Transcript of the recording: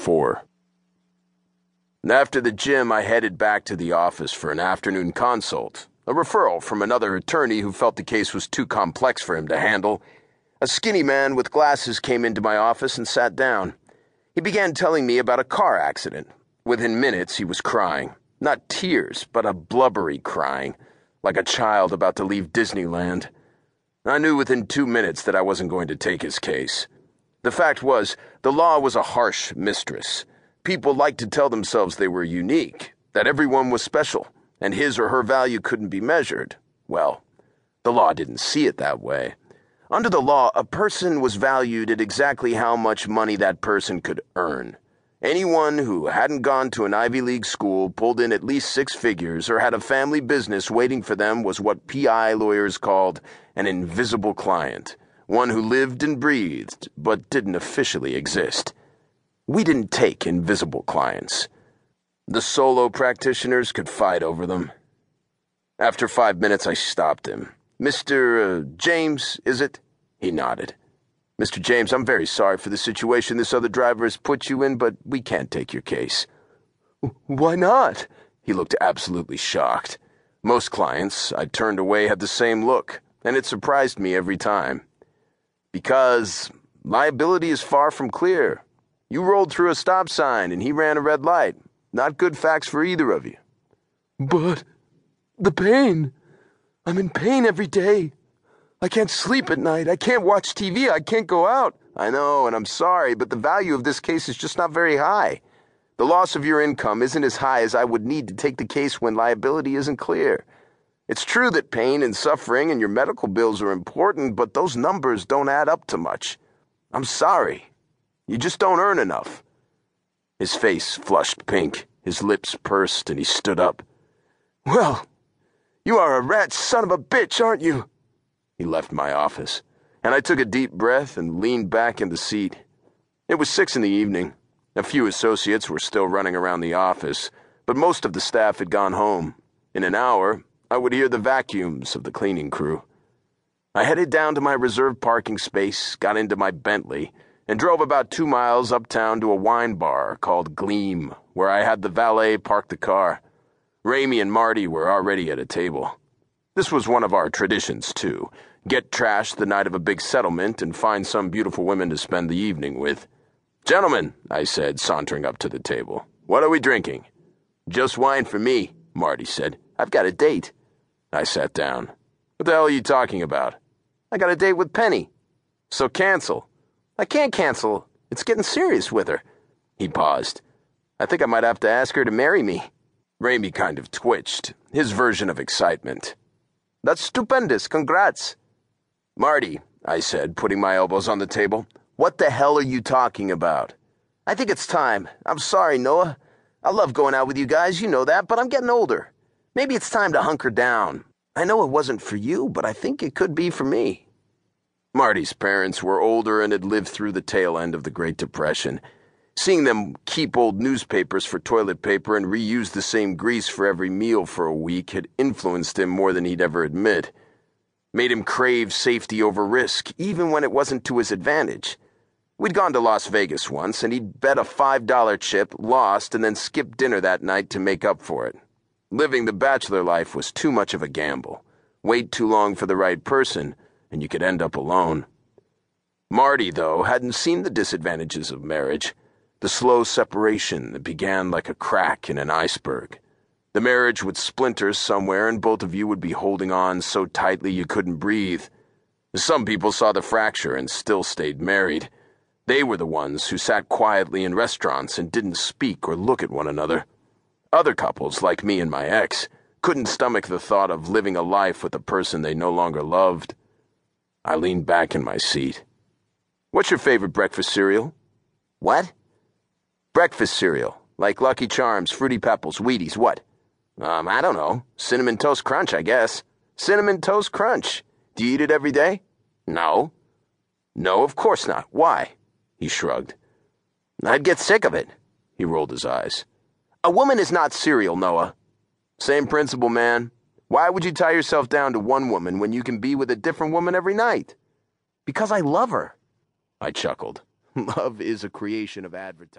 4. After the gym, I headed back to the office for an afternoon consult, a referral from another attorney who felt the case was too complex for him to handle. A skinny man with glasses came into my office and sat down. He began telling me about a car accident. Within minutes, he was crying. Not tears, but a blubbery crying, like a child about to leave Disneyland. I knew within two minutes that I wasn't going to take his case. The fact was, the law was a harsh mistress. People liked to tell themselves they were unique, that everyone was special, and his or her value couldn't be measured. Well, the law didn't see it that way. Under the law, a person was valued at exactly how much money that person could earn. Anyone who hadn't gone to an Ivy League school, pulled in at least six figures, or had a family business waiting for them was what PI lawyers called an invisible client one who lived and breathed, but didn't officially exist. We didn't take invisible clients. The solo practitioners could fight over them. After five minutes, I stopped him. Mr. Uh, James, is it? He nodded. Mr. James, I'm very sorry for the situation this other driver has put you in, but we can't take your case. Why not? He looked absolutely shocked. Most clients I turned away had the same look, and it surprised me every time. Because liability is far from clear. You rolled through a stop sign and he ran a red light. Not good facts for either of you. But the pain. I'm in pain every day. I can't sleep at night. I can't watch TV. I can't go out. I know, and I'm sorry, but the value of this case is just not very high. The loss of your income isn't as high as I would need to take the case when liability isn't clear. It's true that pain and suffering and your medical bills are important, but those numbers don't add up to much. I'm sorry. You just don't earn enough. His face flushed pink, his lips pursed, and he stood up. Well, you are a rat son of a bitch, aren't you? He left my office, and I took a deep breath and leaned back in the seat. It was six in the evening. A few associates were still running around the office, but most of the staff had gone home. In an hour, I would hear the vacuums of the cleaning crew. I headed down to my reserved parking space, got into my Bentley, and drove about two miles uptown to a wine bar called Gleam, where I had the valet park the car. Ramey and Marty were already at a table. This was one of our traditions, too get trashed the night of a big settlement and find some beautiful women to spend the evening with. Gentlemen, I said, sauntering up to the table, what are we drinking? Just wine for me, Marty said. I've got a date. I sat down. What the hell are you talking about? I got a date with Penny. So cancel. I can't cancel. It's getting serious with her. He paused. I think I might have to ask her to marry me. Ramey kind of twitched, his version of excitement. That's stupendous. Congrats. Marty, I said, putting my elbows on the table, what the hell are you talking about? I think it's time. I'm sorry, Noah. I love going out with you guys, you know that, but I'm getting older. Maybe it's time to hunker down. I know it wasn't for you, but I think it could be for me. Marty's parents were older and had lived through the tail end of the Great Depression. Seeing them keep old newspapers for toilet paper and reuse the same grease for every meal for a week had influenced him more than he'd ever admit. Made him crave safety over risk, even when it wasn't to his advantage. We'd gone to Las Vegas once, and he'd bet a $5 chip, lost, and then skipped dinner that night to make up for it. Living the bachelor life was too much of a gamble. Wait too long for the right person, and you could end up alone. Marty, though, hadn't seen the disadvantages of marriage the slow separation that began like a crack in an iceberg. The marriage would splinter somewhere, and both of you would be holding on so tightly you couldn't breathe. Some people saw the fracture and still stayed married. They were the ones who sat quietly in restaurants and didn't speak or look at one another. Other couples, like me and my ex, couldn't stomach the thought of living a life with a person they no longer loved. I leaned back in my seat. What's your favorite breakfast cereal? What? Breakfast cereal, like Lucky Charms, Fruity Pebbles, Wheaties, what? Um, I don't know. Cinnamon Toast Crunch, I guess. Cinnamon Toast Crunch. Do you eat it every day? No. No, of course not. Why? He shrugged. I'd get sick of it. He rolled his eyes. A woman is not cereal, Noah. Same principle, man. Why would you tie yourself down to one woman when you can be with a different woman every night? Because I love her. I chuckled. Love is a creation of advertising.